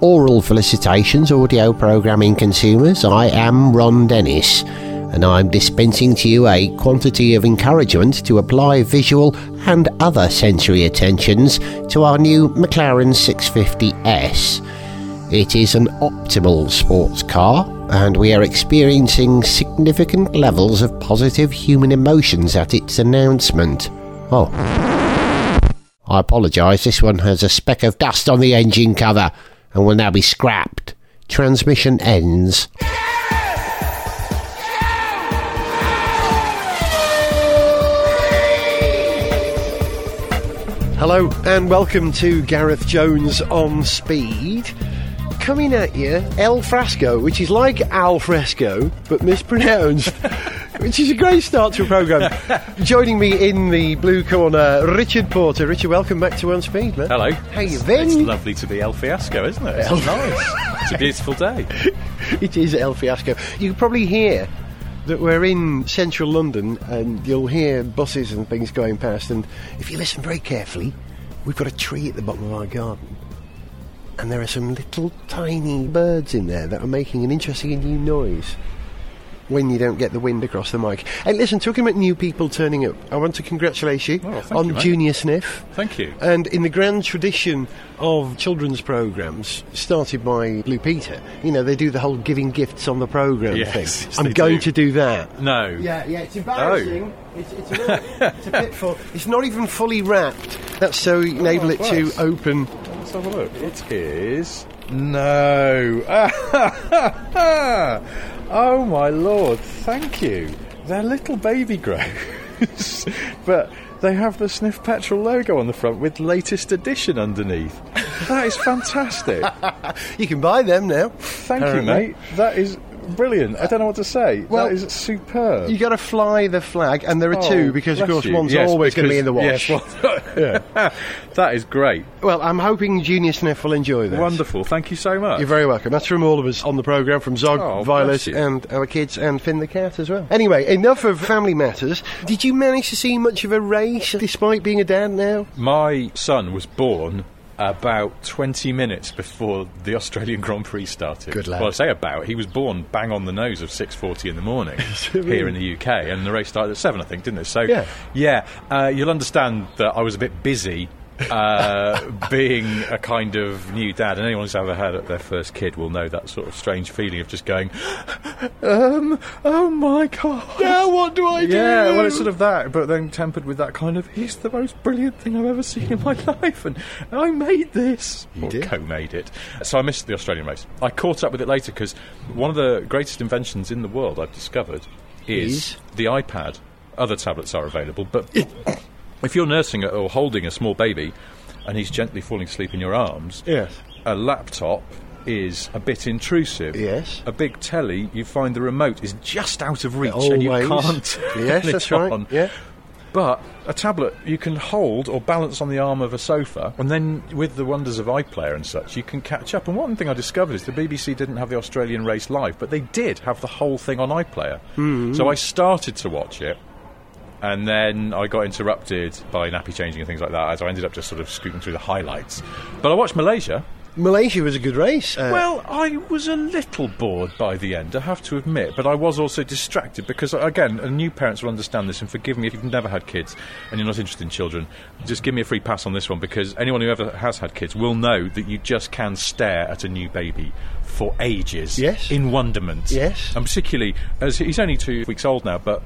oral felicitations, audio programming consumers. I am Ron Dennis, and I'm dispensing to you a quantity of encouragement to apply visual and other sensory attentions to our new McLaren 650S. It is an optimal sports car, and we are experiencing significant levels of positive human emotions at its announcement. Oh. I apologise, this one has a speck of dust on the engine cover and will now be scrapped. Transmission ends. Hello and welcome to Gareth Jones on Speed. Coming at you, El Frasco, which is like Al Fresco but mispronounced, which is a great start to a programme. Joining me in the blue corner, Richard Porter. Richard, welcome back to On Speed, man. Hello. How you It's- been? It's lovely to be El Fiasco, isn't it? It's El- nice. It's a beautiful day. It is El Fiasco. You can probably hear that we're in central London and you'll hear buses and things going past. And if you listen very carefully, we've got a tree at the bottom of our garden. And there are some little tiny birds in there that are making an interesting new noise when you don't get the wind across the mic. And listen, talking about new people turning up, I want to congratulate you Oh, on you. Junior Sniff. Thank you. And in the grand tradition of children's programmes started by Blue Peter, you know, they do the whole giving gifts on the programme Yes, thing. yes, I'm they going do. to do that. No. Yeah, yeah, it's oh. embarrassing. It's, it's, a little, it's a bit full. It's not even fully wrapped. That's so you can enable it to open. Let's have a look. It is. No. oh my lord, thank you. They're little baby grows. but they have the Sniff Petrol logo on the front with latest edition underneath. That is fantastic. You can buy them now. Thank you, mate. That is brilliant. I don't know what to say. Well, that is superb. You got to fly the flag, and there are two Oh, because, of bless course, you. one's Yes, always going to be in the wash. Yes, well, that is great. Well, I'm hoping Junior Sniff will enjoy this. Wonderful. Thank you so much. You're very welcome. That's from all of us on the programme, from Zog, Oh, Violet, bless you. and our kids, and Finn the cat as well. Anyway, enough of family matters. Did you manage to see much of a race, despite being a dad now? My son was born about 20 minutes before the Australian Grand Prix started. Good lad. Well, I say about. He was born bang on the nose of 6.40 in the morning here in the UK, and the race started at 7, I think, didn't it? So, Yeah. yeah uh, you'll understand that I was a bit busy uh, being a kind of new dad, and anyone who's ever had their first kid will know that sort of strange feeling of just going, um, oh my god. Now what do I do? Yeah, well, it's sort of that, but then tempered with that kind of, he's the most brilliant thing I've ever seen in my life, and I made this. You or co-made it. So I missed the Australian race. I caught up with it later because one of the greatest inventions in the world I've discovered is, Is? the iPad. Other tablets are available, but if you're nursing or holding a small baby and he's gently falling asleep in your arms, Yes. a laptop is a bit intrusive. Yes. A big telly, you find the remote is just out of reach and you can't. Yes, that's right. on. Yeah. But a tablet you can hold or balance on the arm of a sofa, and then with the wonders of iPlayer and such, you can catch up. And one thing I discovered is the BBC didn't have the Australian race live, but they did have the whole thing on iPlayer. Hmm. So I started to watch it. And then I got interrupted by nappy changing and things like that, as I ended up just sort of scooping through the highlights. But I watched Malaysia, Malaysia was a good race. Uh, well, I was a little bored by the end, I have to admit, but I was also distracted because, again, new parents will understand this, and forgive me if you've never had kids and you're not interested in children, just give me a free pass on this one because anyone who ever has had kids will know that you just can stare at a new baby for ages Yes. in wonderment. Yes. And particularly, as he's only two weeks old now, but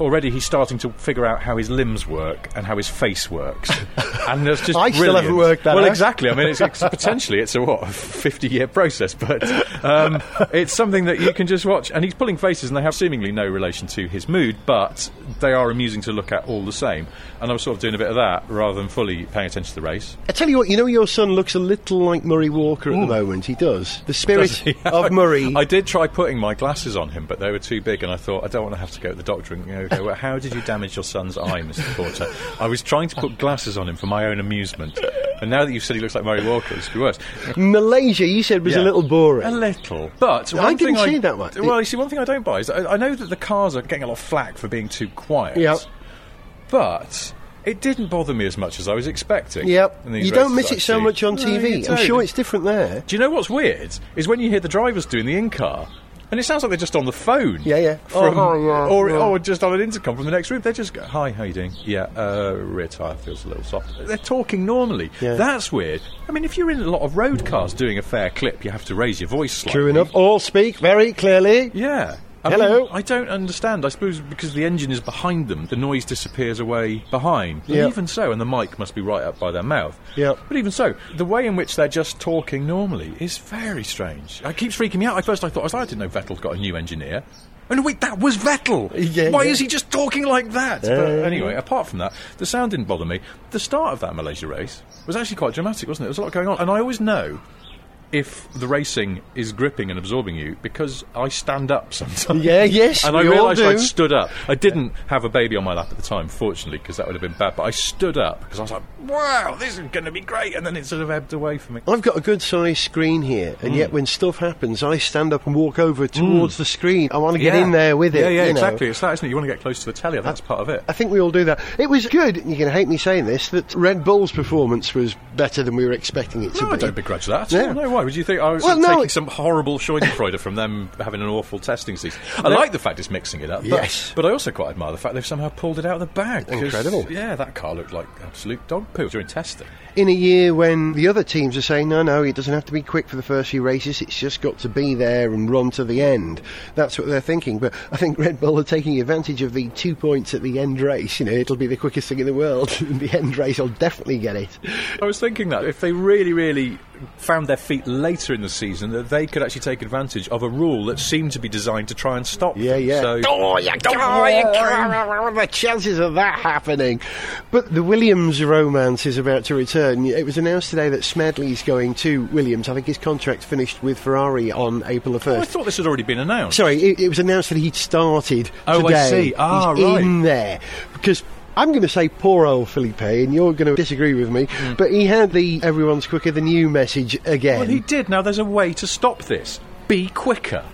already he's starting to figure out how his limbs work and how his face works. and there's just I still haven't worked that Well, out. exactly. I mean, it's, it's potentially it's a what a fifty-year process, but um, it's something that you can just watch. And he's pulling faces, and they have seemingly no relation to his mood, but they are amusing to look at all the same. And I was sort of doing a bit of that rather than fully paying attention to the race. I tell you what, you know your son looks a little like Murray Walker at the moment. He does. The spirit Does of Murray. I did try putting my glasses on him, but they were too big, and I thought I don't want to have to go to the doctor and you know, go, well, how did you damage your son's eye, Mr. Porter? I was trying to put glasses on him for my own amusement, and now that you've said he looks like Murray Walker, it's worse. Malaysia, you said, was a little boring. A little, but I didn't see that much. Well, you see, one thing I don't buy is I, I know that the cars are getting a lot of flack for being too quiet. Yeah. But It didn't bother me as much as I was expecting. Yep. You don't miss it so much on TV. you I'm sure it's different there. Do you know what's weird? Is when you hear the drivers doing the in car. And it sounds like they're just on the phone. Yeah, yeah. From, Oh, yeah, or, yeah. or just on an intercom from the next room. They're just go, Hi, how you doing? Yeah, uh, rear tyre feels a little soft. They're talking normally. Yeah. That's weird. I mean, if you're in a lot of road cars doing a fair clip, you have to raise your voice slightly. True enough. All speak very clearly. Yeah. I Hello. mean, I don't understand. I suppose because the engine is behind them, the noise disappears away behind. But Yep. even so, and the mic must be right up by their mouth. Yep. But even so, the way in which they're just talking normally is very strange. It keeps freaking me out. At first, I thought, I, was like, I didn't know Vettel's got a new engineer. Oh no, wait, that was Vettel! Yeah, Why yeah. is he just talking like that? but Uh, anyway, apart from that, the sound didn't bother me. The start of that Malaysia race was actually quite dramatic, wasn't it? There was a lot going on. And I always know if the racing is gripping and absorbing you because I stand up sometimes. Yeah, yes, And I realised. I'd stood up. I didn't have a baby on my lap at the time, fortunately, because that would have been bad. But I stood up because I was like, "Wow, this is going to be great!" And then it sort of ebbed away from me. I've got a good sized screen here, and yet mm. when stuff happens, I stand up and walk over towards mm. the screen. I want to get in there with it. Yeah, yeah, you know. exactly. It's that, isn't it? You want to get close to the telly. That's part of it. I think we all do that. It was good. You're going to hate me saying this. That Red Bull's performance was better than we were expecting it to No, be. I don't begrudge that. Yeah. No, why would you think I was Well, no, taking some horrible Schadenfreude from them having an awful testing season? I like the fact it's mixing it up. But, Yes. but I also quite admire the fact they've somehow pulled it out of the bag. Incredible. Yeah, that car looked like absolute dog poo during testing. in a year when the other teams are saying, no, no, it doesn't have to be quick for the first few races, it's just got to be there and run to the end. That's what they're thinking. But I think Red Bull are taking advantage of the two points at the end race. You know, it'll be the quickest thing in the world. the end race, I'll definitely get it. I was thinking that if they really, really found their feet later in the season, that they could actually take advantage of a rule that seemed to be designed to try and stop. Yeah, them. yeah. So, Oh, you oh, you can't. The chances of that happening. But the Williams romance is about to return. It was announced today that Smedley's going to Williams. I think his contract finished with Ferrari on April the 1st. Oh, I thought this had already been announced. Sorry, it, it was announced that he'd started Oh, I see. Ah, He's right. in there because. I'm going to say poor old Felipe, and you're going to disagree with me, hmm. but he had the everyone's quicker than you message again. Well, he did. Now, there's a way to stop this. Be quicker.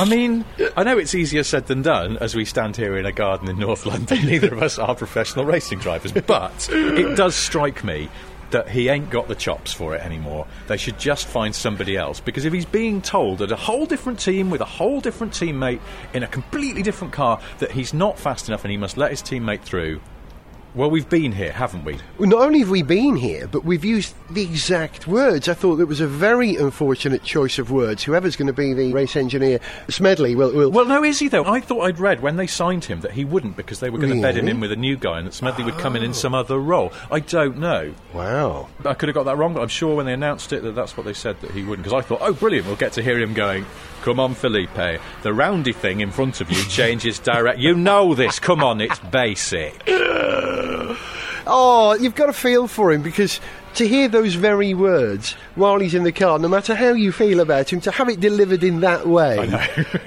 I mean, I know it's easier said than done as we stand here in a garden in North London. Neither of us are professional racing drivers, but it does strike me that he ain't got the chops for it anymore. They should just find somebody else because if he's being told that a whole different team with a whole different teammate in a completely different car that he's not fast enough and he must let his teammate through. Well, we've been here, haven't we? Well, Not only have we been here, but we've used the exact words. I thought it was a very unfortunate choice of words. Whoever's going to be the race engineer, Smedley, will. will Well, no, is he though? I thought I'd read when they signed him that he wouldn't because they were going to bed him in with a new guy and that Smedley would come in in some other role. I don't know. wow. I could have got that wrong, but I'm sure when they announced it that that's what they said that he wouldn't. Because I thought, oh, brilliant, we'll get to hear him going. Come on, Felipe. The roundy thing in front of you changes direct. You know this. Come on, it's basic. Oh, you've got to feel for him because to hear those very words while he's in the car, no matter how you feel about him, to have it delivered in that way.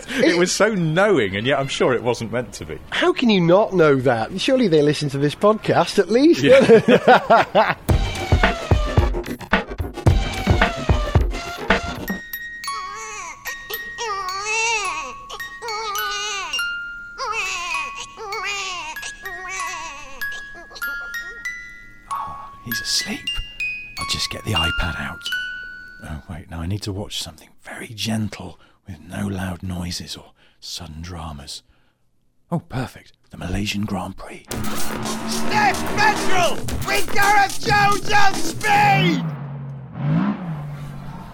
it was so knowing, and yet I'm sure it wasn't meant to be. How can you not know that? Surely they listen to this podcast at least. He's need to watch something very gentle with no loud noises or sudden dramas. Oh, perfect. The Malaysian Grand Prix. Petrol! We got a Jones on speed!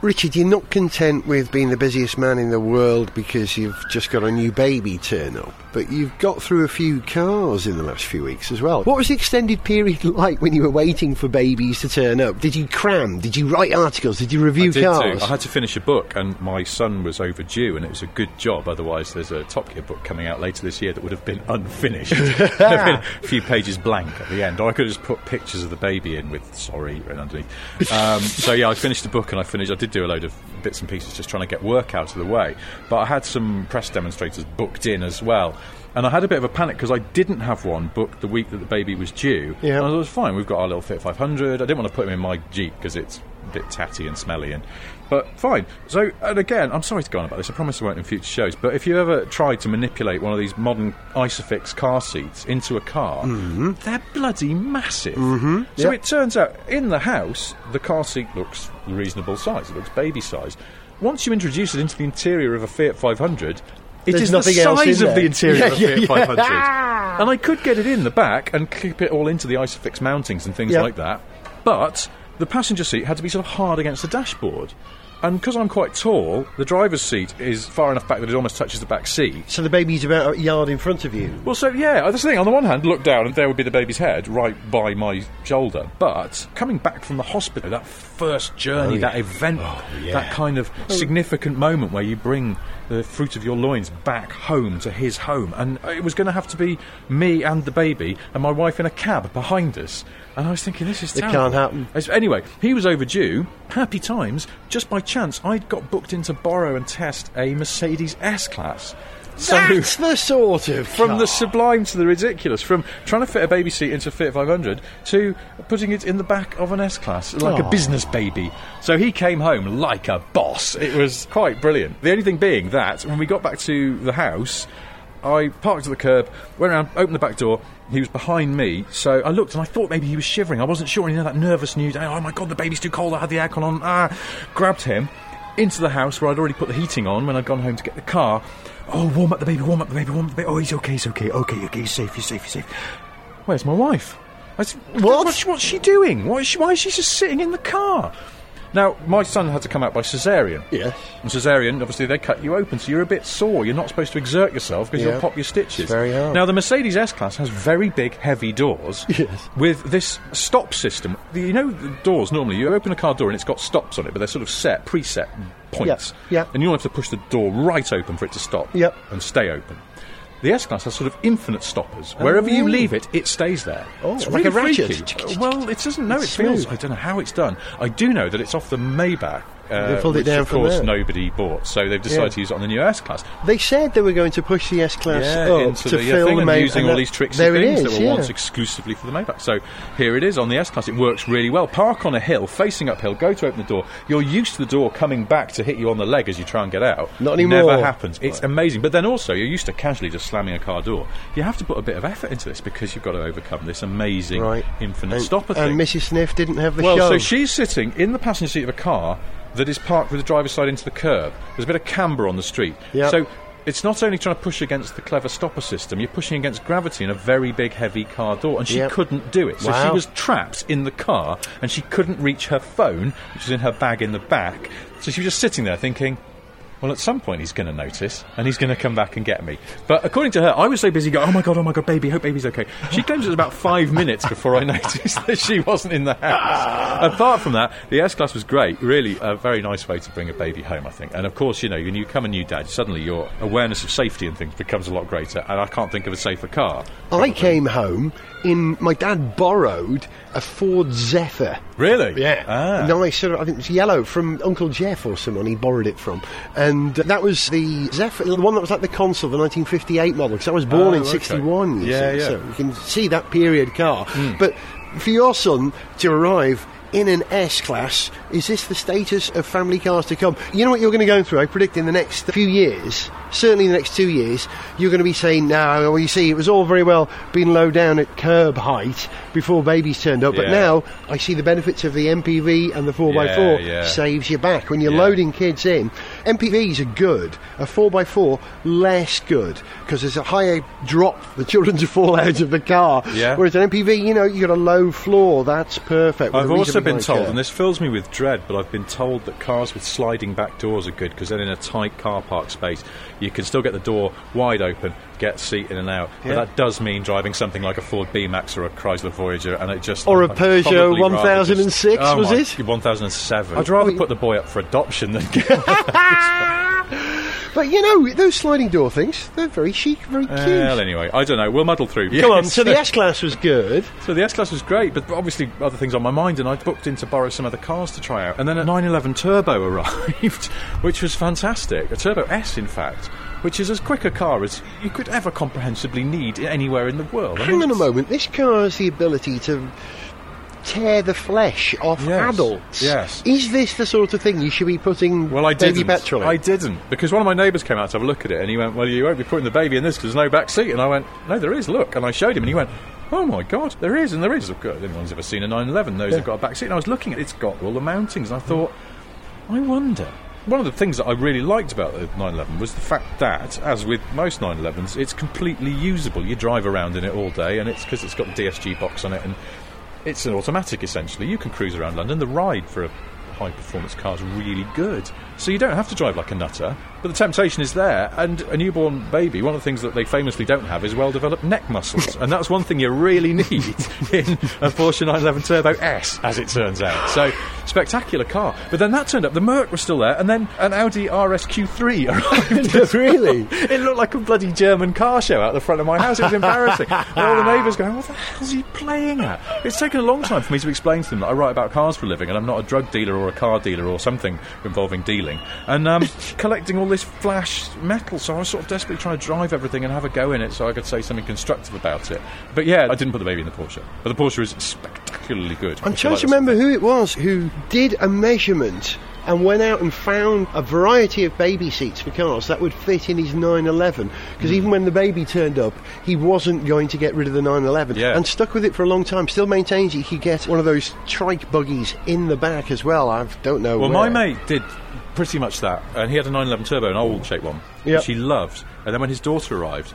Richard, you're not content with being the busiest man in the world because you've just got a new baby turn up, but you've got through a few cars in the last few weeks as well. What was the extended period like when you were waiting for babies to turn up? Did you cram? Did you write articles? Did you review I did cars? too. I had to finish a book, and my son was overdue, and it was a good job. Otherwise, there's a Top Gear book coming out later this year that would have been unfinished. Been a few pages blank at the end. Or I could have just put pictures of the baby in with "sorry" underneath. Um, so yeah, I finished the book, and I finished. I did do a load of bits and pieces, just trying to get work out of the way. But I had some press demonstrators booked in as well. And I had a bit of a panic because I didn't have one booked the week that the baby was due. Yeah. And I was fine. We've got our little Fiat 500. I didn't want to put him in my Jeep because it's bit tatty and smelly. And but fine. So and again, I'm sorry to go on about this. I promise I won't in future shows. But if you ever tried to manipulate one of these modern Isofix car seats into a car, they're bloody massive. Mm-hmm. So Yep. it turns out in the house the car seat looks reasonable size. It looks baby size. Once you introduce it into the interior of a Fiat 500. It There's is the nothing else size of the interior Yeah, of a yeah, Fiat yeah. 500. And I could get it in the back and clip it all into the Isofix mountings and things Yeah. like that. But the passenger seat had to be sort of hard against the dashboard. And because I'm quite tall, the driver's seat is far enough back that it almost touches the back seat. So the baby's about a yard in front of you. Well, so yeah, that's the thing. On the one hand, look down and there would be the baby's head right by my shoulder. But coming back from the hospital, that first journey, Oh, that oh, yeah. event, yeah. that kind of oh. significant moment where you bring the fruit of your loins back home to his home, and it was going to have to be me and the baby and my wife in a cab behind us. And I was thinking, this is It can't happen. Anyway, he was overdue. Happy times. Just by chance, I'd got booked in to borrow and test a Mercedes S Class. So That's the sort of from car. the sublime to the ridiculous, from trying to fit a baby seat into a Fiat 500 to putting it in the back of an S class, like a business baby. So he came home like a boss. It was quite brilliant. The only thing being that when we got back to the house, I parked at the curb, went around, opened the back door. He was behind me, so I looked and I thought maybe he was shivering. I wasn't sure. You know that nervous news. Oh my god, the baby's too cold. I had the aircon on. Ah, grabbed him into the house where I'd already put the heating on when I'd gone home to get the car. Oh, warm up the baby, warm up the baby, warm up the baby. Oh, he's okay, he's okay, okay, okay, he's safe, he's safe, he's safe. Where's my wife? I said, What? What's, what's she doing? Why is she, why is she just sitting in the car? Now, my son had to come out by cesarean. Yes. And cesarean, obviously, they cut you open, so you're a bit sore. You're not supposed to exert yourself because Yeah. you'll pop your stitches. It's very hard. Now, the Mercedes S Class has very big, heavy doors Yes. with this stop system. You know, the doors normally, you open a car door and it's got stops on it, but they're sort of set, preset points. Yeah, yeah. And you only have to push the door right open for it to stop Yep. and stay open. The S Class has sort of infinite stoppers. Wherever you Oh. leave it, it stays there. Oh, it's like really a ratchet. freaky. Well, it doesn't know. It It's feels. I don't know how it's done. I do know that it's off the Maybach. Uh, They pulled it which down of course nobody bought, so they've decided Yeah. to use it on the new S Class. They said they were going to push the S class Yeah, up into to the fill thing the and using and all these tricks and things is, that were yeah. once exclusively for the Maybach. So here it is on the S Class. It works really well. Park on a hill, facing uphill. Go to open the door. You're used to the door coming back to hit you on the leg as you try and get out. Not anymore. Never happens. It's amazing. But then also, you're used to casually just slamming a car door. You have to put a bit of effort into this because you've got to overcome this amazing Right. infinite and, stopper and thing. Mrs. Sniff didn't have the Well, show. so she's sitting in the passenger seat of a car that is parked with the driver's side into the curb. There's a bit of camber on the street. Yep. So it's not only trying to push against the clever stopper system, you're pushing against gravity in a very big, heavy car door, and she Yep. couldn't do it. So she was trapped in the car, and she couldn't reach her phone, which was in her bag in the back. So she was just sitting there thinking, well, at some point he's going to notice, and he's going to come back and get me. But according to her, I was so busy going, oh my god, oh my god, baby, hope baby's okay. She claims it was about five minutes before I noticed that she wasn't in the house. Apart from that, the S Class was great. Really, a very nice way to bring a baby home, I think. And of course, you know, when you become a new dad, suddenly your awareness of safety and things becomes a lot greater, and I can't think of a safer car. I came home in. My dad borrowed a Ford Zephyr. Really? Yeah, Ah. nice. Sort of, I think it was yellow from Uncle Jeff or someone. He borrowed it from, and uh, that was the Zephyr, the one that was like the Consul, the 1958 model. Because I was born Oh, in okay. '61. you Yeah, see, yeah. So you can see that period car. Hmm. But for your son to arrive. In an S class, is this the status of family cars to come? You know what you're going to go through? I predict in the next few years, certainly in the next two years, you're going to be saying, "Now, well, you see, it was all very well being low down at curb height before babies turned up, but now I see the benefits of the MPV and the 4x4 Yeah, yeah. saves you back. When you're Yeah. loading kids in, MPVs are good, a 4x4 less good because there's a higher drop the children to fall out of the car. Yeah. Whereas an MPV, you know, you have got a low floor, that's perfect. I've also been told, curb. and this fills me with dread, but I've been told that cars with sliding back doors are good because then in a tight car park space, you can still get the door wide open, get seat in and out. Yeah. But that does mean driving something like a Ford B-Max or a Chrysler Voyager, and it just Or a I'd Peugeot 1006, just- oh was my- it? 1007. I'd rather put the boy up for adoption than get. But you know, those sliding door things, they're very chic, very cute. well, anyway, I don't know. We'll muddle through. Come on, so the S Class was good. So the S Class was great, but obviously other things on my mind, and I booked in to borrow some other cars to try out. And then a 911 Turbo arrived, which was fantastic. A Turbo S, in fact, which is as quick a car as you could ever comprehensively need anywhere in the world. I Hang on a moment, this car has the ability to tear the flesh off Yes, adults. yes. Is this the sort of thing you should be putting Well, I baby didn't. petrol in? I didn't because one of my neighbours came out to have a look at it, and he went, "Well, you won't be putting the baby in this because there's no back seat." And I went, "No, there is. Look." And I showed him, and he went, "Oh my God, there is, and there is." Of course, anyone's ever seen a 911 knows Yeah. they've got a back seat. And I was looking at it; it's got all the mountings, and I thought, I wonder. One of the things that I really liked about the 911 was the fact that, as with most 911s, it's completely usable. You drive around in it all day, and it's because it's got the DSG box on it, and it's an automatic essentially. You can cruise around London. The ride for a high performance car is really good. So you don't have to drive like a nutter, but the temptation is there. And a newborn baby, one of the things that they famously don't have is well developed neck muscles. and that's one thing you really need in a Porsche 911 Turbo S, as it turns out. So spectacular car. But then that turned up, the Merc was still there, and then an Audi RS Q3 arrived. Really? It looked like a bloody German car show out the front of my house. It was embarrassing. and all the neighbours going, "What the hell's he playing at?" It's taken a long time for me to explain to them that I write about cars for a living, and I'm not a drug dealer or a car dealer or something involving dealing, and um, collecting all this flash metal. So I was sort of desperately trying to drive everything and have a go in it, so I could say something constructive about it. But yeah, I didn't put the baby in the Porsche, but the Porsche is spectacularly good. I'm trying like to remember who it was who did a measurement and went out and found a variety of baby seats for cars that would fit in his 911. Because Hmm. even when the baby turned up, he wasn't going to get rid of the 911 Yeah. and stuck with it for a long time. Still maintains he could get one of those trike buggies in the back as well. I don't know. Well, where. my mate did pretty much that, and he had a 911 Turbo, an old shape one, Yep. which he loved. And then when his daughter arrived,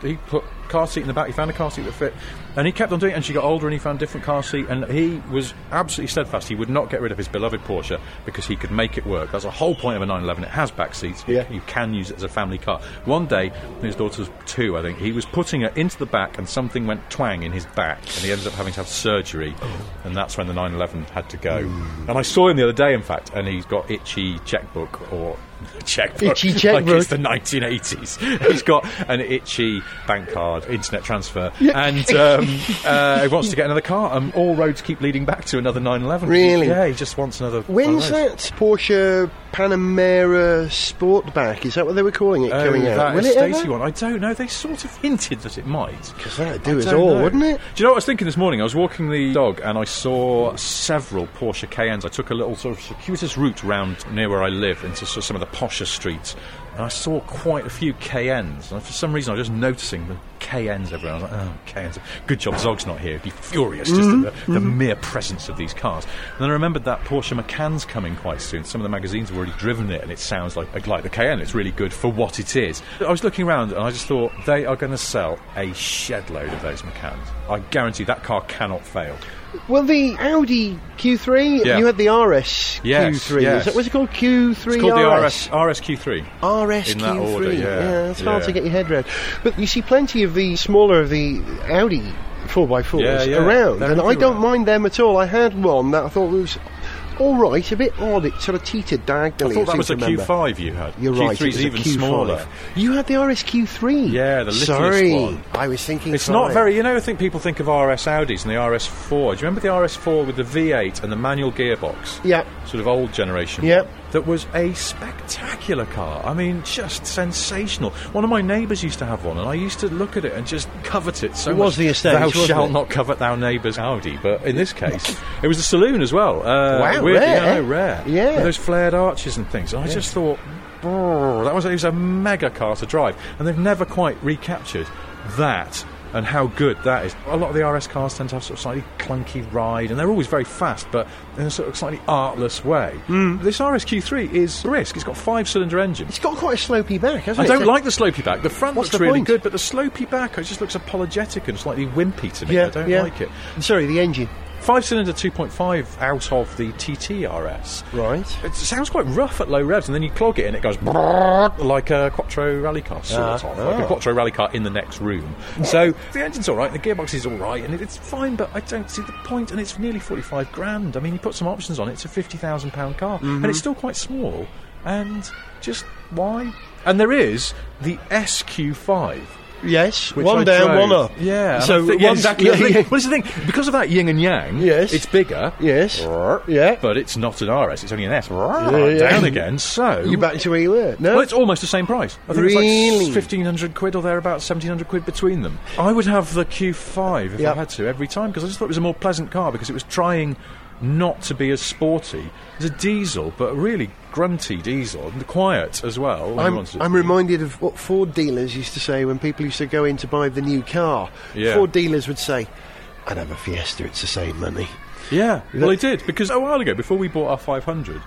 he put car seat in the back. He found a car seat that fit, and he kept on doing it. And she got older, and he found a different car seat. And he was absolutely steadfast. He would not get rid of his beloved Porsche because he could make it work. That's the whole point of a 911. It has back seats. Yeah. You can use it as a family car. One day, his daughter was two, I think, he was putting her into the back, and something went twang in his back, and he ended up having to have surgery. And that's when the 911 had to go. Hmm. And I saw him the other day, in fact, and he's got itchy checkbook or checkbook. Itchy Like checkbook. it's the 1980s. He's got an itchy bank card, internet transfer, and um, uh, he wants to get another car. And all roads keep leading back to another 911. Really? Yeah, he just wants another. one When's of those. that Porsche Panamera Sportback? Is that what they were calling it Oh, coming out? that Will it Stacey ever? one. I don't know. They sort of hinted that it might. Because that'd do I us all, know. wouldn't it? Do you know what I was thinking this morning? I was walking the dog and I saw several Porsche Cayennes. I took a little sort of circuitous route round near where I live into sort of some of the posher streets. And I saw quite a few Cayennes. And for some reason, I was just noticing the Cayennes everywhere. I was like, oh, Cayennes. Good job Zog's not here. He'd be furious just Mm-hmm. at the, the mere presence of these cars. And then I remembered that Porsche Macan's coming quite soon. Some of the magazines have already driven it, and it sounds like, like the Cayenne. It's really good for what it is. I was looking around, and I just thought, they are going to sell a shed load of those Macans. I guarantee that car cannot fail. Well, the Audi Q3, Yeah. you had the RS Yes, Q3. yes. That, what's it called? Q3 It's called the RS. RS, RSQ3. RS In that Q3. order, yeah. it's hard Yeah. to get your head around. But you see plenty of the smaller of the Audi 4x4s Yeah, yeah. around, They're and I don't mind them at all. I had one that I thought was all right, a bit odd. It sort of teetered I diagonally. thought that seem was to a remember. Q5 you had. You're right. it Q3's was a even Q5. smaller. You had the RSQ3. Yeah, the littlest Sorry, one. I was thinking. It's not very, you know, I think people think of RS Audis and the RS4. Do you remember the RS4 with the V8 and the manual gearbox? Yeah. Sort of old generation. Yep. That was a spectacular car. I mean, just sensational. One of my neighbours used to have one, and I used to look at it and just covet it so It much. was the estate, Thou shalt it? not covet thou neighbour's Audi. But in this case, it was a saloon as well. Uh, Wow, weird- rare. Yeah, no, rare. Yeah. With those flared arches and things. And I just thought, that was, it was a mega car to drive, and they've never quite recaptured that and how good that is. A lot of the RS cars tend to have sort of slightly clunky ride, and they're always very fast, but in a sort of slightly artless way. Hmm. This RSQ3 is risk. It's got five-cylinder engine. It's got quite a slopey back, hasn't I it? don't It's a- like the slopey back. The front looks the really point? good, but the slopey back it just looks apologetic and slightly wimpy to me. Yeah, I don't yeah. like it. Sorry, the engine. Five cylinder 2.5 out of the TT RS. Right. It sounds quite rough at low revs, and then you clog it and it goes like a Quattro rally car, sort Ah, of. Like oh. a Quattro rally car in the next room. So the engine's all right, the gearbox is all right, and it's fine, but I don't see the point, and it's nearly 45 grand. I mean, you put some options on it, it's a £50,000 car, and it's still quite small, and just why? And there is the SQ5. Yes, which one I down, drove. one up. Yeah, So think- yeah, one- exactly. yeah, yeah. Well, the thing. Because of that yin and yang, Yes. it's bigger. Yes. Yeah. But it's not an RS, it's only an S. yeah. Down again, so. You back to where you were? No. Well, it's almost the same price. I think Really? it's like 1500 quid or thereabouts, 1700 quid between them. I would have the Q5 if Yep. I had to every time because I just thought it was a more pleasant car because it was trying not to be as sporty. It's a diesel, but a really grunty diesel and quiet as well. I'm, I'm reminded of what Ford dealers used to say when people used to go in to buy the new car. Yeah. Ford dealers would say, I'd have a Fiesta, it's the same money. Yeah, well, they did because a while ago, before we bought our 500,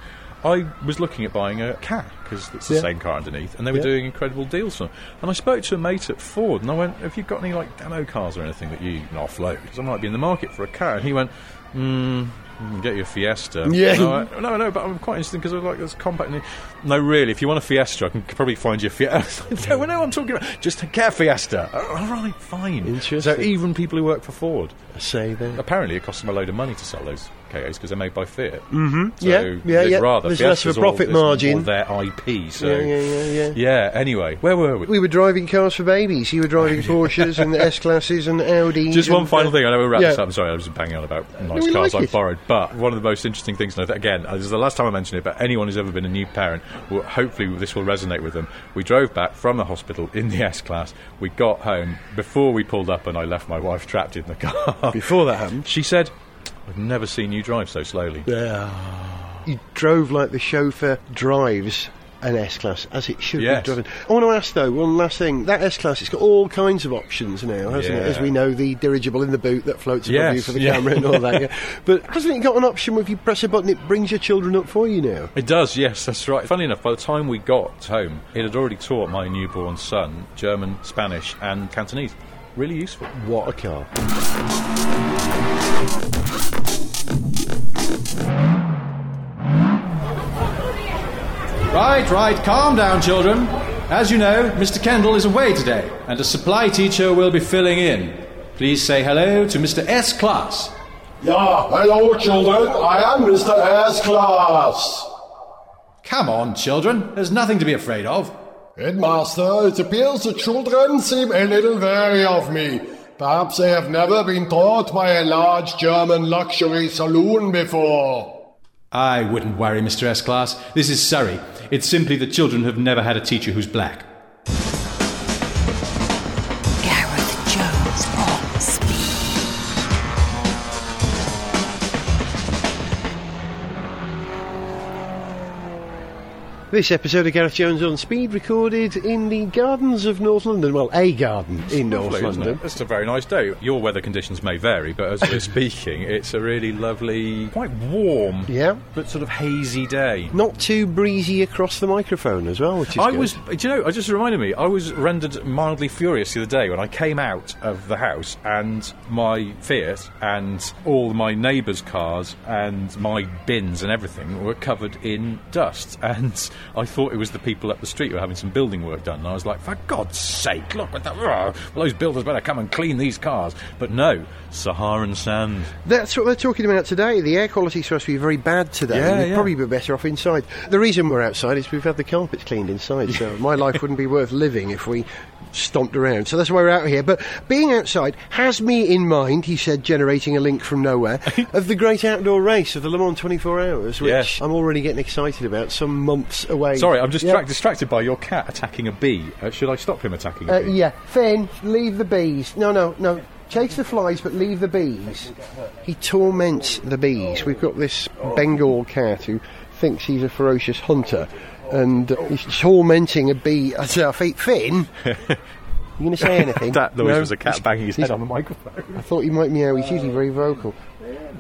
I was looking at buying a cat because it's the Yeah. same car underneath, and they were Yeah. doing incredible deals for them. And I spoke to a mate at Ford, and I went, "Have you got any like demo cars or anything that you can offload? Because I might be in the market for a car." And he went, hmm, Get your Fiesta. Yeah. No, I- no, no, but I'm quite interested because I like this compact. No, really, if you want a Fiesta, I can probably find you a Fiesta. no, no, I'm talking about just get a Fiesta. Oh, all right, fine. Interesting. So even people who work for Ford, I say that. apparently it costs them a load of money to sell those KAs because they're made by Fiat. Mm-hmm. So yeah, yeah, yeah. rather There's less of a profit more margin. their IP. So Yeah, yeah, yeah, yeah. Yeah, Anyway, where were we? We were driving cars for babies. You were driving Porsches and S classes and Audis. Just one final uh, thing. I know we'll wrap yeah. this up. I'm sorry, I was banging on about nice cars like I've borrowed. But one of the most interesting things, and again, uh, this is the last time I mention it, but anyone who's ever been a new parent, will, hopefully this will resonate with them. We drove back from the hospital in the S class. We got home before we pulled up, and I left my wife trapped in the car. Before that happened, she said, "I've never seen you drive so slowly." Yeah. You drove like the chauffeur drives an S class as it should Yes. be driven. I want to ask though, one last thing. That S class, it's got all kinds of options now, hasn't it? As we know, the dirigible in the boot that floats above you for the yeah. camera and all that. Yeah. But hasn't it got an option where if you press a button, it brings your children up for you now? It does, yes, that's right. Funny enough, by the time we got home, it had already taught my newborn son German, Spanish, and Cantonese. Really useful. What a car! Right, right, calm down, children. As you know, Mr. Kendall is away today, and a supply teacher will be filling in. Please say hello to Mr. S. Class. Yeah, hello children, I am Mr. S. Class. Come on, children, there's nothing to be afraid of. Headmaster, it appears the children seem a little wary of me. Perhaps they have never been taught by a large German luxury saloon before. I wouldn't worry, Mr. S. Class. This is Surrey. It's simply the children have never had a teacher who's black. This episode of Gareth Jones on Speed recorded in the gardens of North London. Well, a garden in North Lovely, isn't London. it? It's a very nice day. Your weather conditions may vary, but as we're speaking, it's a really lovely, quite warm, Yeah. but sort of hazy day. Not too breezy across the microphone as well, which is I good. was, do you know, I just reminded me, I was rendered mildly furious the other day when I came out of the house and my Fiat and all my neighbours' cars and my bins and everything were covered in dust. And I thought it was the people up the street who were having some building work done. And I was like, for God's sake, look that. Well, those builders better come and clean these cars. But no, Saharan sand. That's what they're talking about today. The air quality is supposed to be very bad today. Yeah, We'd yeah. probably be better off inside. The reason we're outside is we've had the carpets cleaned inside, so my life wouldn't be worth living if we stomped around. So that's why we're out here. But being outside has me in mind, he said, generating a link from nowhere, of the great outdoor race of the Le Mans 24 Hours, which Yes. I'm already getting excited about, some months away. Sorry, I'm just Yeah. distracted by your cat attacking a bee. Uh, should I stop him attacking a Uh, bee? yeah, Finn, leave the bees. No, no, no. Chase the flies, but leave the bees. He torments the bees. We've got this Bengal cat who thinks he's a ferocious hunter, and uh, he's tormenting a bee I at our feet. Finn, Are you going to say anything? That noise No? was a cat banging his head on the microphone. I thought he might meow. He's usually very vocal.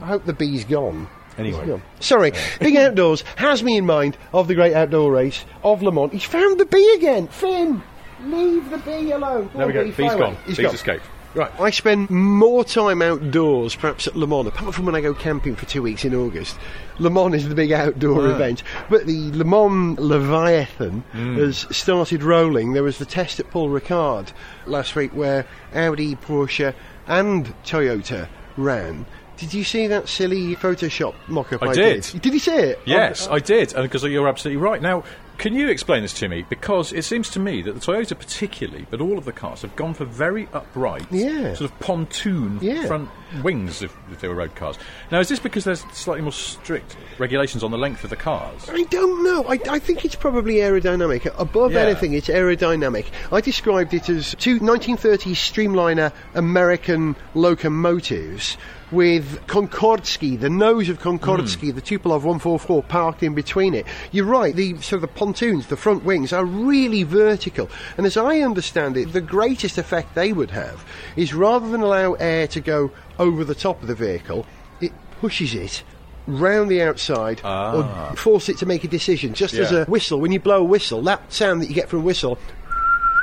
I hope the bee's gone. Anyway. He's gone. Sorry, Big Outdoors has me in mind of the great outdoor race of Le Mans. He's found the bee again. Finn, leave the bee alone. There we go. bee, fly Bee's gone. He's Bee's gone. escaped. Right, I spend more time outdoors, perhaps at Le Mans, apart from when I go camping for two weeks in August. Le Mans is the big outdoor event, but the Le Mans Leviathan Hmm. has started rolling. There was the test at Paul Ricard last week where Audi, Porsche, and Toyota ran. Did you see that silly Photoshop mock-up? I I did. Did you see it? Oh, yes, oh. I did, and because you're absolutely right. Now, Can you explain this to me? Because it seems to me that the Toyota, particularly, but all of the cars have gone for very upright, Yeah. sort of pontoon Yeah. front wings, if, if they were road cars. Now, is this because there's slightly more strict regulations on the length of the cars? I don't know. I, I think it's probably aerodynamic. Above Yeah. anything, it's aerodynamic. I described it as two 1930s Streamliner American locomotives with Concordski, the nose of Concordski, hmm. the Tupolev 144 parked in between it. You're right, the sort of the pontoons, the front wings are really vertical. And as I understand it, the greatest effect they would have is rather than allow air to go over the top of the vehicle, it pushes it round the outside or ah. force it to make a decision. Just as a whistle, when you blow a whistle, that sound that you get from a whistle,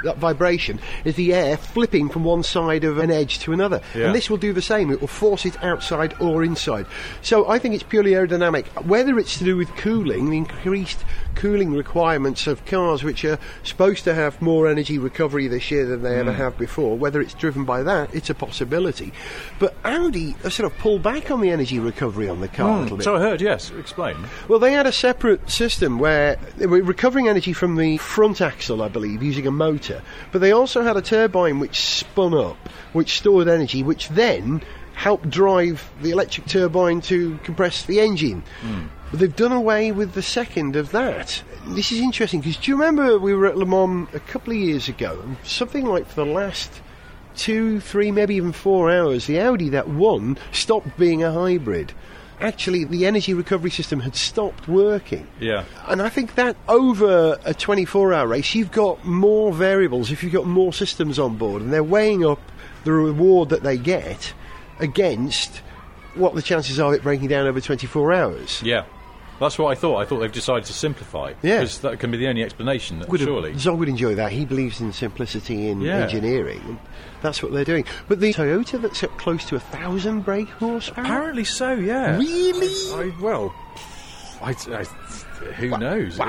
that vibration, is the air flipping from one side of an edge to another. Yeah. And this will do the same. It will force it outside or inside. So I think it's purely aerodynamic. Whether it's to do with cooling, the increased cooling requirements of cars which are supposed to have more energy recovery this year than they Hmm. ever have before, whether it's driven by that, it's a possibility. But Audi have sort of pulled back on the energy recovery on the car a little bit. So I heard, yes. Explain. Well, they had a separate system where they were recovering energy from the front axle, I believe, using a motor. But they also had a turbine which spun up, which stored energy, which then helped drive the electric turbine to compress the engine. But they've done away with the second of that. This is interesting because do you remember we were at Le Mans a couple of years ago? and Something like for the last two, three, maybe even four hours, the Audi that won stopped being a hybrid. Actually, the energy recovery system had stopped working. Yeah. And I think that over a 24 hour race, you've got more variables if you've got more systems on board, and they're weighing up the reward that they get against what the chances are of it breaking down over 24 hours. Yeah. That's what I thought. I thought they've decided to simplify. Yeah. Because that can be the only explanation, Would have- surely. Zog would enjoy that. He believes in simplicity in Yeah. engineering. That's what they're doing. But the Toyota that's at close to a thousand brake horsepower. Apparently so, yeah. Really? I, well, I, I- who knows? Wow!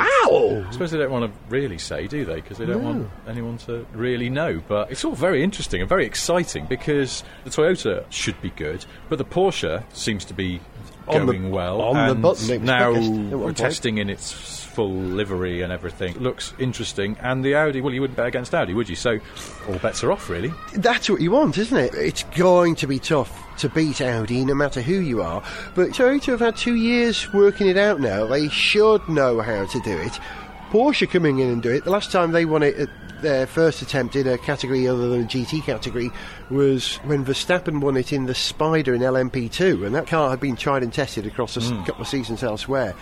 I suppose they don't want to really say, do they? Because they don't want anyone to really know. But it's all very interesting and very exciting because the Toyota should be good, but the Porsche seems to be On the- going well. on the and button, now quickest at one point. testing in its full livery and everything looks interesting. And the Audi, well, you wouldn't bet against Audi, would you? So all bets are off, really. That's what you want, isn't it? It's going to be tough to beat Audi, no matter who you are. But Toyota have had two years working it out now. They should know how to do it. Porsche coming in and do it. The last time they won it at their first attempt in a category other than a GT category was when Verstappen won it in the Spyder in LMP2, and that car had been tried and tested across a s- hmm. couple of seasons elsewhere.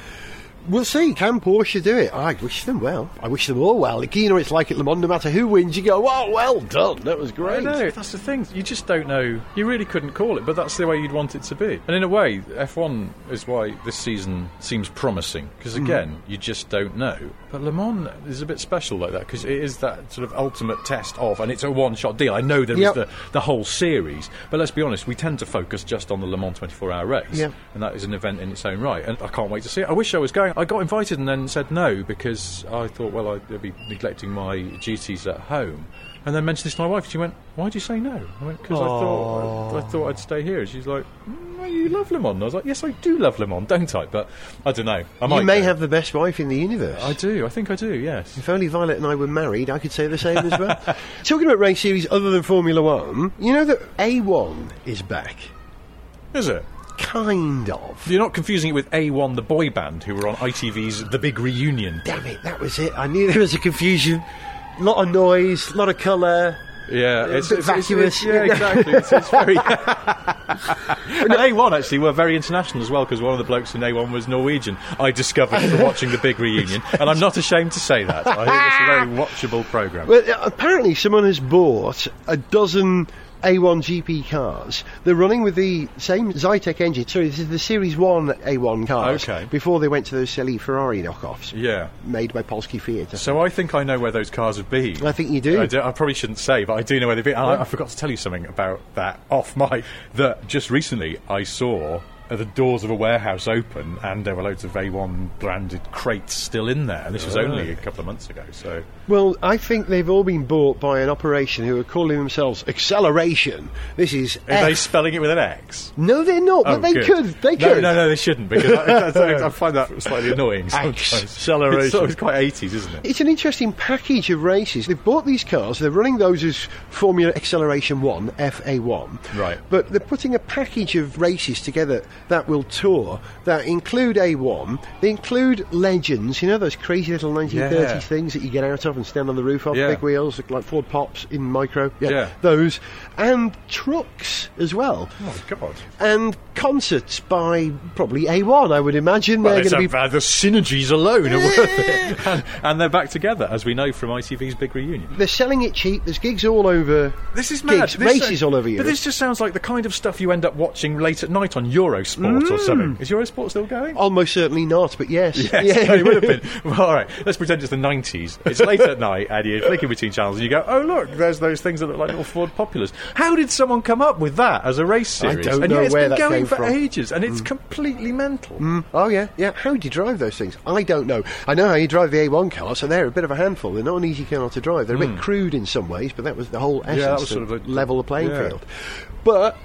We'll see. Can Porsche do it? I wish them well. I wish them all well. You know, it's like at Le Mans. No matter who wins, you go, "Oh, well done. That was great." I know, that's the thing. You just don't know. You really couldn't call it, but that's the way you'd want it to be. And in a way, F1 is why this season seems promising, because Mm-hmm. again, you just don't know. But Le Mans is a bit special like that, because it is that sort of ultimate test of, and it's a one shot deal. I know there is Yep. the, the whole series, but let's be honest, we tend to focus just on the Le Mans 24 hour race. Yep. And that is an event in its own right. And I can't wait to see it. I wish I was going. I got invited and then said no, because I thought, well, I'd be neglecting my duties at home. And then mentioned this to my wife. She went, "Why would you say no?" I went, "Because I thought I thought I'd stay here." And she's like, mm, "You love Le Mans." And I was like, "Yes, I do love Le Mans, don't I?" But I don't know. I might You may go. have the best wife in the universe. I do. I think I do. Yes. if only Violet and I were married, I could say the same as well. Talking about race series other than Formula One, you know that A1 is back. Is it? Kind of. You're not confusing it with A1, the boy band, who were on ITV's The Big Reunion. Damn it, that was it. I knew there was a confusion. A lot of noise, a lot of colour. Yeah, A it's, bit it's, it's- vacuous. yeah, exactly. It's, it's very. and A1 actually were very international as well because one of the blokes in A1 was Norwegian. I discovered from watching the big reunion, and I'm not ashamed to say that. I think it's a very watchable program. Well, apparently someone has bought a dozen A1 GP cars. They're running with the same Zytek engine. Sorry, this is the Series 1 A1 cars. Okay. Before they went to those silly Ferrari knockoffs. Yeah. Made by Polski Fiat. So I think I know where those cars have been. I think you do. I, do- I probably shouldn't say, but I do know where they've been. And I, I forgot to tell you something about that off mic. That just recently I saw Uh, the doors of a warehouse open and there were loads of A1 branded crates still in there. And this was only a couple of months ago. So Well, I think they've all been bought by an operation who are calling themselves Acceleration. This is are they spelling it with an X? No, they're not, Oh, but they good. could. They no, could. No, no, they shouldn't because I, I, I find that slightly annoying. Sometimes. Acceleration. It's, sort of quite 80s, isn't it? It's an interesting package of races. They've bought these cars, they're running those as Formula Acceleration 1, FA1. Right. But they're putting a package of races together that will tour that include A1. They include legends, you know, those crazy little 1930s Yeah. things that you get out of and stand on the roof of, Yeah. big wheels, like Ford Pops in micro. Yeah. Those. And trucks as well. Oh, God. And concerts by probably A1, I would imagine. Well, they're going to be. uh, the synergies alone are worth it. And, and they're back together, as we know from ITV's big reunion. They're selling it cheap. There's gigs all over. This is mad. Gigs, This, races all over But this just sounds like the kind of stuff you end up watching late at night on Eurosport or something. Is Eurosport still going? Almost certainly not, but yes. Yes, Yeah. it would have been. Well, all right, let's pretend it's the 90s. It's late at night, and you're flicking between channels, and you go, oh, look, there's those things that look like little Ford Populars. How did someone come up with that as a race series? I don't and know yet it's where been that going came for from. Mm. ages, and it's completely mental. Oh, yeah, yeah. How do you drive those things? I don't know. I know how you drive the A1 car, so they're a bit of a handful. They're not an easy car to drive. They're a bit crude in some ways, but that was the whole essence Hmm. that was to sort of a- level the playing yeah. field. But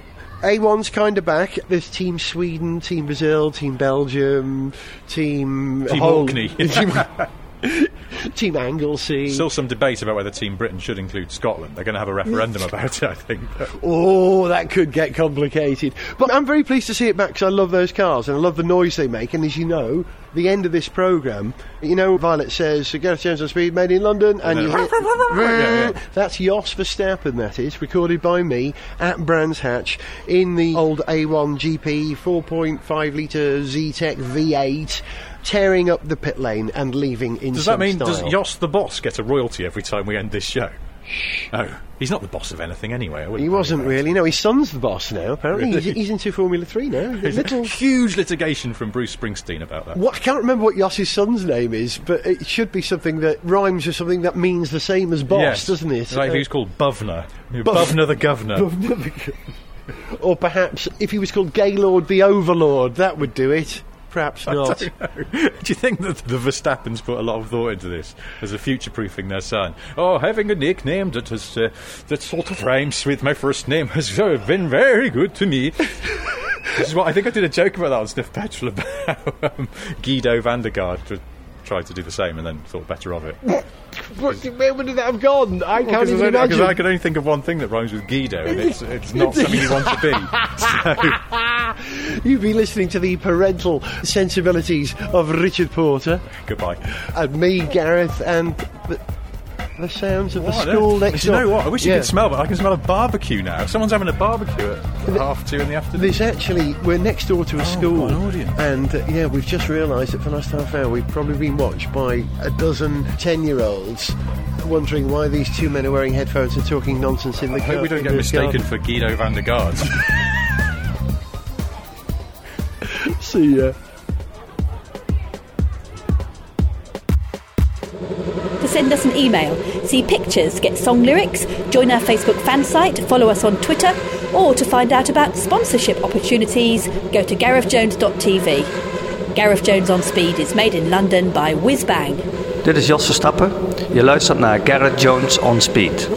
A1's kind of back. There's Team Sweden, Team Brazil, Team Belgium, Team... Team Orkney. team Anglesey. Still some debate about whether Team Britain should include Scotland. They're going to have a referendum about it, I think. But Oh, that could get complicated. But I'm very pleased to see it back because I love those cars and I love the noise they make. And as you know, the end of this programme, you know, Violet says, Gareth Jones on Speed, made in London, and, you hear, Yeah, yeah. that's Jos Verstappen, that is, recorded by me at Brands Hatch in the old A1 GP 4.5 litre Zytek V8. Tearing up the pit lane and leaving in Does that mean style. does Jos the boss get a royalty every time we end this show? Oh, he's not the boss of anything anyway. He wasn't really. No, his son's the boss now. Apparently, Really? he's, he's into Formula Three now. There's Little huge litigation from Bruce Springsteen about that. What I can't remember what Jos's son's name is, but it should be something that rhymes with something that means the same as boss, yes. doesn't it? Like Uh, he was called Buvner. Buff- Buvner the governor. or perhaps if he was called Gaylord the Overlord, that would do it. Perhaps not. Do you think that the Verstappens put a lot of thought into this as a future-proofing their son? Oh, having a nickname that has uh, that sort of rhymes with my first name has uh, been very good to me. this is what I think I did a joke about that on Sniff Petrol about um, Giedo van der Garde tried to do the same and then thought better of it. What- Where would that have gone? I can't Because even I, imagine. I can only think of one thing that rhymes with Giedo, and it's, it's not something you want to be. So, You've been listening to the parental sensibilities of Richard Porter goodbye. and me, Gareth, and the, the sounds of the What, school next Do you door. know what? I wish you Yeah. could smell, but I can smell a barbecue now. Someone's having a barbecue at half two in the afternoon. There's actually we're next door to a school, got an audience. and uh, yeah, we've just realised that for the last half hour we've probably been watched by a dozen ten-year-olds, wondering why these two men are wearing headphones and talking nonsense in the I car. hope we don't get the mistaken for Giedo van der Garde. See ya. Send us an email, see pictures, get song lyrics, join our Facebook fan site, follow us on Twitter, or to find out about sponsorship opportunities, go to garethjones.tv. Gareth Jones on Speed is made in London by Whizbang. Dit is Jos Verstappen. Je luistert naar Gareth Jones on Speed.